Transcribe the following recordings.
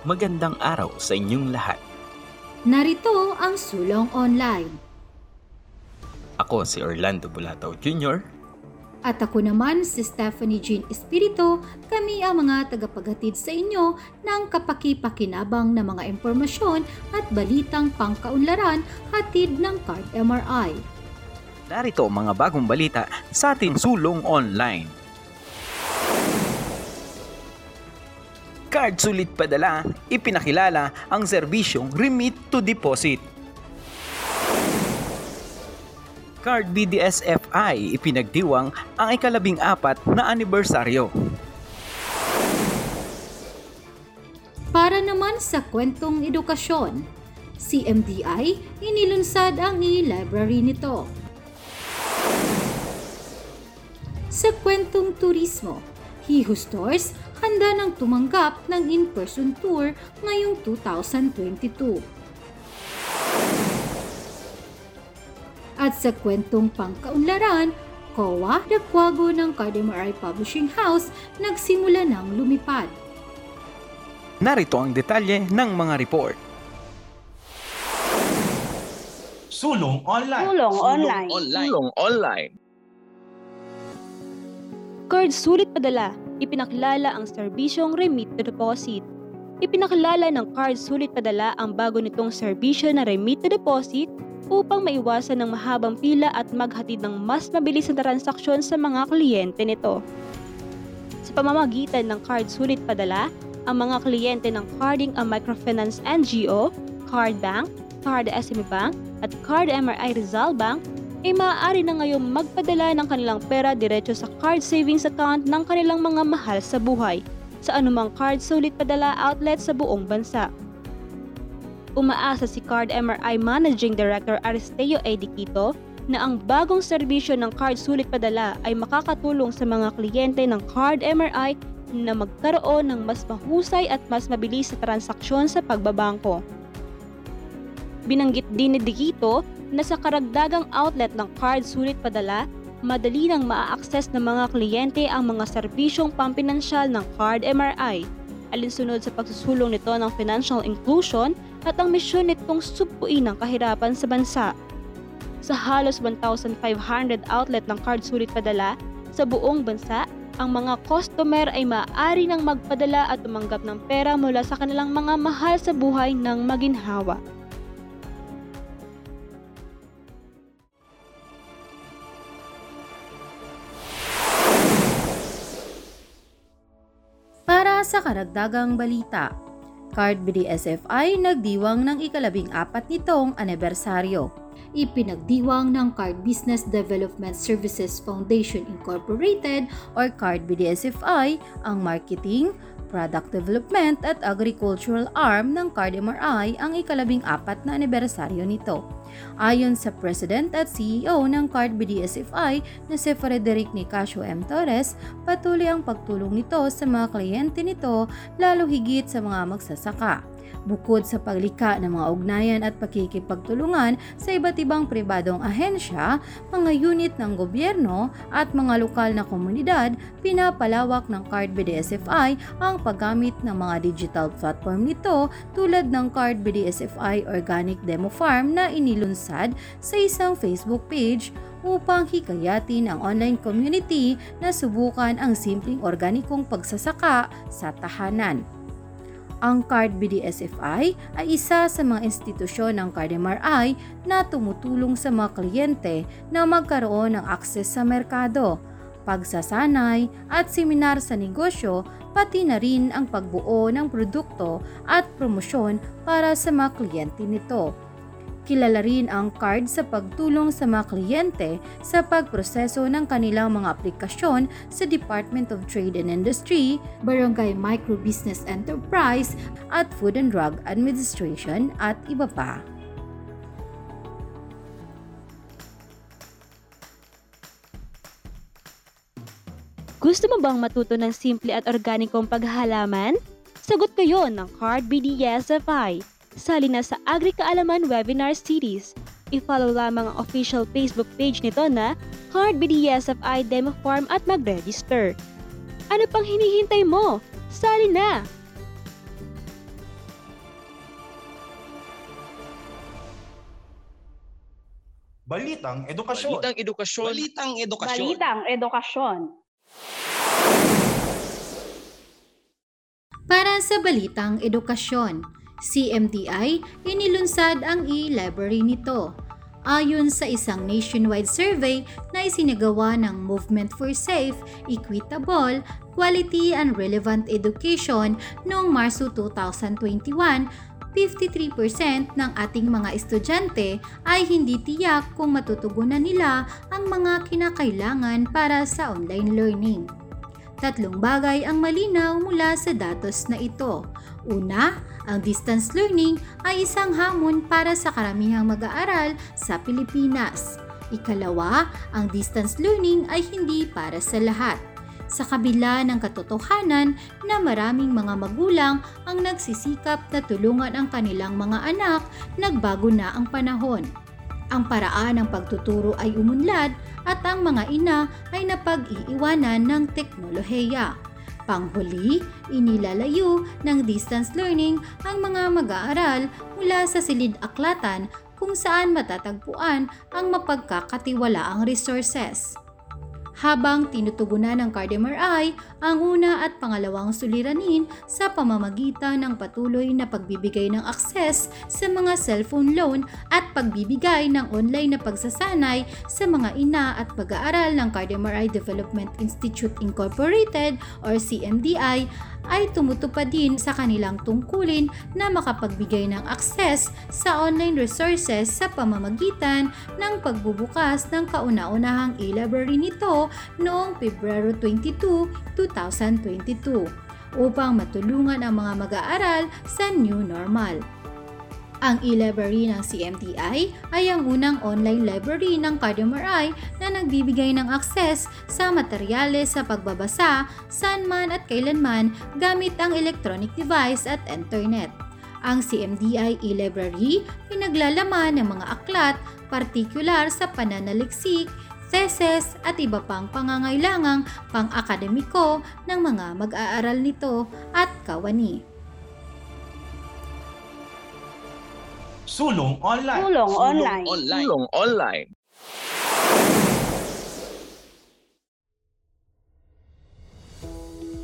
Magandang araw sa inyong lahat. Narito ang Sulong Online. Ako si Orlando Bulataw Jr. At ako naman si Stephanie Jean Espirito, kami ang mga tagapaghatid sa inyo ng kapaki-pakinabang na mga impormasyon at balitang pangkaunlaran hatid ng Card MRI. Narito ang mga bagong balita sa ating sulong online. Card sulit padala, ipinakilala ang serbisyong remit to deposit. Card BDSFI ipinagdiwang ang ikalabing apat na anibersaryo. Para naman sa kwentong edukasyon, si MDI inilunsad ang e-library nito. Sa kwentong turismo, Hiho Stores handa nang tumanggap ng in-person tour ngayong 2022. At sa kwentong pangkaunlaran, COA, dakwago ng Cardemari Publishing House, nagsimula ng lumipad. Narito ang detalye ng mga report. Sulong Online. Tulong online. Sulong online. Card sulit padala, ipinakilala ang serbisyong remit to deposit. Ipinakilala ng card sulit padala ang bago nitong serbisyo na remit to deposit upang maiwasan ng mahabang pila at maghatid ng mas mabilis na transaksyon sa mga kliyente nito. Sa pamamagitan ng card sulit padala, ang mga kliyente ng Carding a Microfinance NGO, Card Bank, Card SME Bank, at Card MRI Rizal Bank ay maaari na ngayong magpadala ng kanilang pera diretso sa card savings account ng kanilang mga mahal sa buhay sa anumang card sulit padala outlet sa buong bansa. Umaasa si Card MRI Managing Director Aristeo A. Na ang bagong serbisyo ng card sulit padala ay makakatulong sa mga kliyente ng Card MRI na magkaroon ng mas mahusay at mas mabilis na transaksyon sa pagbabangko. Binanggit din ni Diquito na sa karagdagang outlet ng card sulit padala, madali nang maa-access ng mga kliyente ang mga serbisyong pampinansyal ng Card MRI, alinsunod sa pagsusulong nito ng financial inclusion at ang misyon nitong subuin ang kahirapan sa bansa. Sa halos 1,500 outlet ng card sulit padala sa buong bansa, ang mga customer ay maaari nang magpadala at tumanggap ng pera mula sa kanilang mga mahal sa buhay ng maginhawa. Sa karagdagang balita, Card BDSFI nagdiwang ng ikalabing apat nitong anibersaryo. Ipinagdiwang ng Card Business Development Services Foundation Incorporated or Card BDSFI ang marketing, product development at agricultural arm ng Card MRI ang ikalabing apat na anibersaryo nito. Ayon sa President at CEO ng Card BDSFI na si Frederic Nicasio M. Torres, patuloy ang pagtulong nito sa mga kliyente nito lalo higit sa mga magsasaka. Bukod sa paglika ng mga ugnayan at pakikipagtulungan sa iba't ibang pribadong ahensya, mga unit ng gobyerno at mga lokal na komunidad, pinapalawak ng Card BDSFI ang paggamit ng mga digital platform nito tulad ng Card BDSFI Organic Demo Farm na inilunsad sa isang Facebook page upang hikayatin ang online community na subukan ang simpleng organikong pagsasaka sa tahanan. Ang Card BDSFI ay isa sa mga institusyon ng Card MRI na tumutulong sa mga kliyente na magkaroon ng akses sa merkado, pagsasanay at seminar sa negosyo pati na rin ang pagbuo ng produkto at promosyon para sa mga kliyente nito. Kilala rin ang card sa pagtulong sa mga kliyente sa pagproseso ng kanilang mga aplikasyon sa Department of Trade and Industry, Barangay Micro Business Enterprise at Food and Drug Administration at iba pa. Gusto mo bang matuto ng simple at organikong paghahalaman? Sagot kayo ng Card BDSFI. Sali na sa Agri-Kaalaman Webinar Series. I-follow lamang ang official Facebook page nito na Card BDSFI Demo Farm at mag-register. Ano pang hinihintay mo? Sali na! Balitang edukasyon. Balitang edukasyon. Balitang edukasyon. Balitang edukasyon. Para sa Balitang Edukasyon, CMDI inilunsad ang e-library nito. Ayon sa isang nationwide survey na isinagawa ng Movement for Safe, Equitable, Quality and Relevant Education noong Marso 2021, 53% ng ating mga estudyante ay hindi tiyak kung matutugunan nila ang mga kinakailangan para sa online learning. Tatlong bagay ang malinaw mula sa datos na ito. Una, ang distance learning ay isang hamon para sa karamihang mag-aaral sa Pilipinas. Ikalawa, ang distance learning ay hindi para sa lahat. Sa kabila ng katotohanan na maraming mga magulang ang nagsisikap na tulungan ang kanilang mga anak, nagbago na ang panahon. Ang paraan ng pagtuturo ay umunlad at ang mga ina ay napag-iiwanan ng teknolohiya. Panghuli, inilalayo ng distance learning ang mga mag-aaral mula sa silid-aklatan kung saan matatagpuan ang mapagkakatiwalaang resources. Habang tinutugunan ng card MRI ang una at pangalawang suliranin sa pamamagitan ng patuloy na pagbibigay ng akses sa mga cellphone loan at pagbibigay ng online na pagsasanay sa mga ina at pag-aaral ng Card MRI Development Institute Incorporated or CMDI ay tumutupad din sa kanilang tungkulin na makapagbigay ng akses sa online resources sa pamamagitan ng pagbubukas ng kauna-unahang e-library nito noong Pebrero 22, 2022 upang matulungan ang mga mag-aaral sa new normal. Ang e-library ng CMTI ay ang unang online library ng CardMRI na nagbibigay ng akses sa materyales sa pagbabasa saan man at kailanman gamit ang electronic device at internet. Ang CMDI e-library pinaglalaman ng mga aklat, partikular sa pananaliksik, thesis at iba pang pangangailangang pang-akademiko ng mga mag-aaral nito at kawani. Sulong online. Tulong Sulong online. online. Tulong online.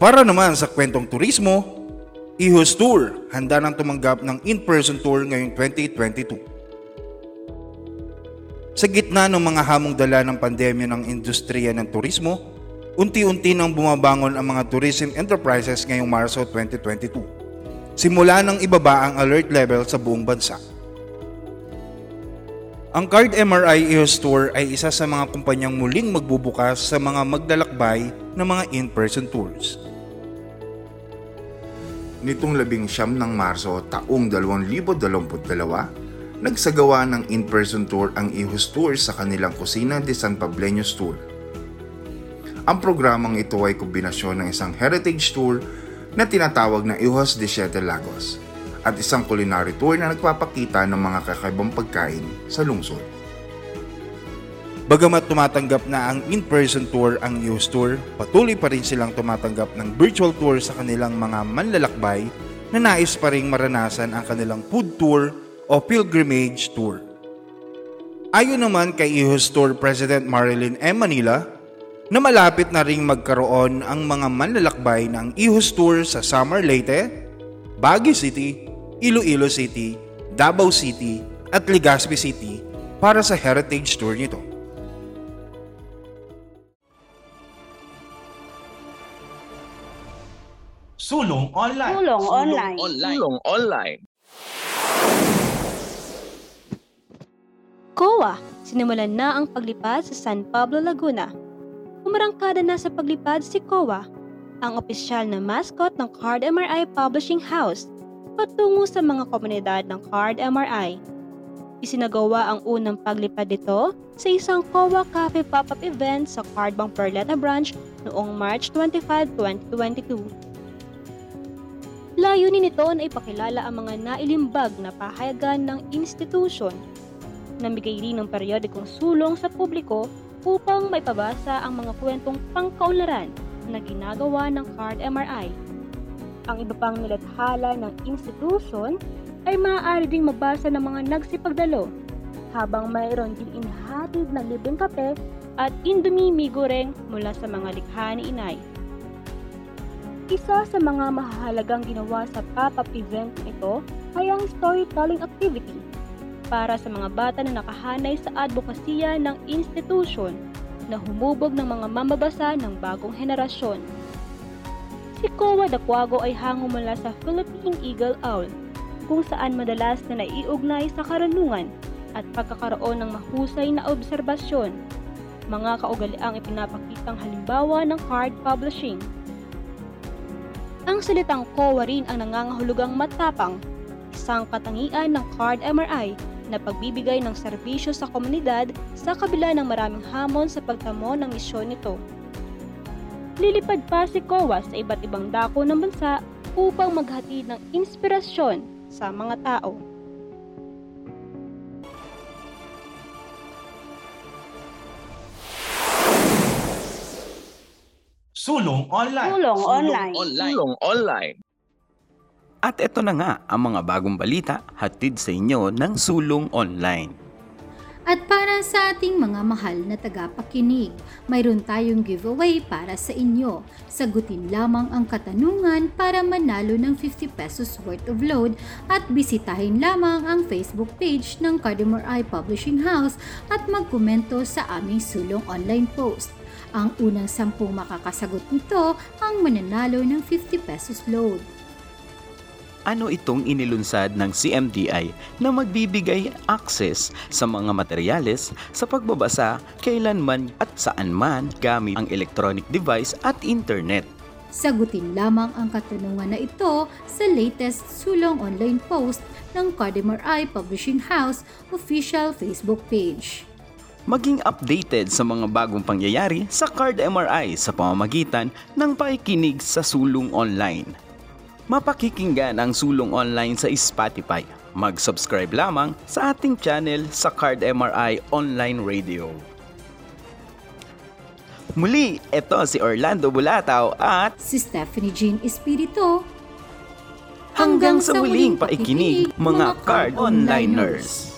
Para naman sa kwentong turismo, Ihos Tour handa nang tumanggap ng in-person tour ngayong 2022. Sa gitna ng mga hamong dala ng pandemya ng industriya ng turismo, unti-unti nang bumabangon ang mga tourism enterprises ngayong Marso 2022. Simula nang ibaba ang alert level sa buong bansa. Ang Card MRI EOS Tour ay isa sa mga kumpanyang muling magbubukas sa mga maglalakbay ng mga in-person tours. Nitong labing siyam ng Marso taong 2022, nagsagawa ng in-person tour ang Ihus Tour sa kanilang Kusina de San Pableños Tour. Ang programang ito ay kombinasyon ng isang heritage tour na tinatawag na Ihos de Siete Lagos at isang culinary tour na nagpapakita ng mga kakaibang pagkain sa lungsod. Bagamat tumatanggap na ang in-person tour ang EOS Tour, patuloy pa rin silang tumatanggap ng virtual tour sa kanilang mga manlalakbay na nais pa rin maranasan ang kanilang food tour o pilgrimage tour. Ayon naman kay EOS Tour President Marilyn M. Manila, na malapit na ring magkaroon ang mga manlalakbay ng EOS Tour sa Samar Leyte, Baguio City, Iloilo City, Davao City at Legazpi City para sa heritage tour nito. Sulong online. Sulong online. online. Tulong online. COA, sinimulan na ang paglipad sa San Pablo, Laguna. Umarangkada na sa paglipad si COA, ang opisyal na mascot ng Card MRI Publishing House, patungo sa mga komunidad ng Card MRI. Isinagawa ang unang paglipad nito sa isang COA Cafe pop-up event sa Cardbank Perleta Branch noong March 25, 2022. Layunin nito na ipakilala ang mga nailimbag na pahayagan ng institusyon namigay rin ng periodikong sulong sa publiko upang maipabasa ang mga kwentong pangkaunlaran na ginagawa ng Card MRI. Ang iba pang nilathala ng institusyon ay maaari ding mabasa ng mga nagsipagdalo habang mayroon din inihatid na libreng kape at indomie mi goreng mula sa mga likha ni inay. Isa sa mga mahalagang ginawa sa pop-up event ito ay ang storytelling activity para sa mga bata na nakahanay sa advokasya ng institusyon na humubog ng mga mamabasa ng bagong henerasyon. Si Kowa Dakwago ay hango mula sa Philippine Eagle Owl kung saan madalas na naiugnay sa karunungan at pagkakaroon ng mahusay na obserbasyon, mga kaugaliang ipinapakitang halimbawa ng card publishing. Ang salitang kowa rin ang nangangahulugang matapang, isang katangian ng card MRI na pagbibigay ng serbisyo sa komunidad sa kabila ng maraming hamon sa pagtamo ng misyon nito. Lilipad pa si COA sa iba't ibang dako ng bansa upang maghatid ng inspirasyon sa mga tao. Sulong online. Tulong online. Sulong online. At ito na nga ang mga bagong balita hatid sa inyo ng Sulong Online. At para sa ating mga mahal na tagapakinig, mayroon tayong giveaway para sa inyo. Sagutin lamang ang katanungan para manalo ng 50 pesos worth of load at bisitahin lamang ang Facebook page ng Cardamore Eye Publishing House at magkomento sa aming sulong online post. Ang unang sampung makakasagot nito ang mananalo ng 50 pesos load. Ano itong inilunsad ng CMDI na magbibigay access sa mga materyales sa pagbabasa kailanman at saan man gamit ang electronic device at internet. Sagutin lamang ang katanungan na ito sa latest sulong online post ng Cardamore Eye Publishing House official Facebook page. Maging updated sa mga bagong pangyayari sa Card MRI sa pamamagitan ng pakikinig sa Sulong Online. Mapakikinggan ang Sulong Online sa Spotify. Mag-subscribe lamang sa ating channel sa Card MRI Online Radio. Muli, ito si Orlando Bulataw at Si Stephanie Jean Espiritu. hanggang sa muling paikinig mga Card Onliners.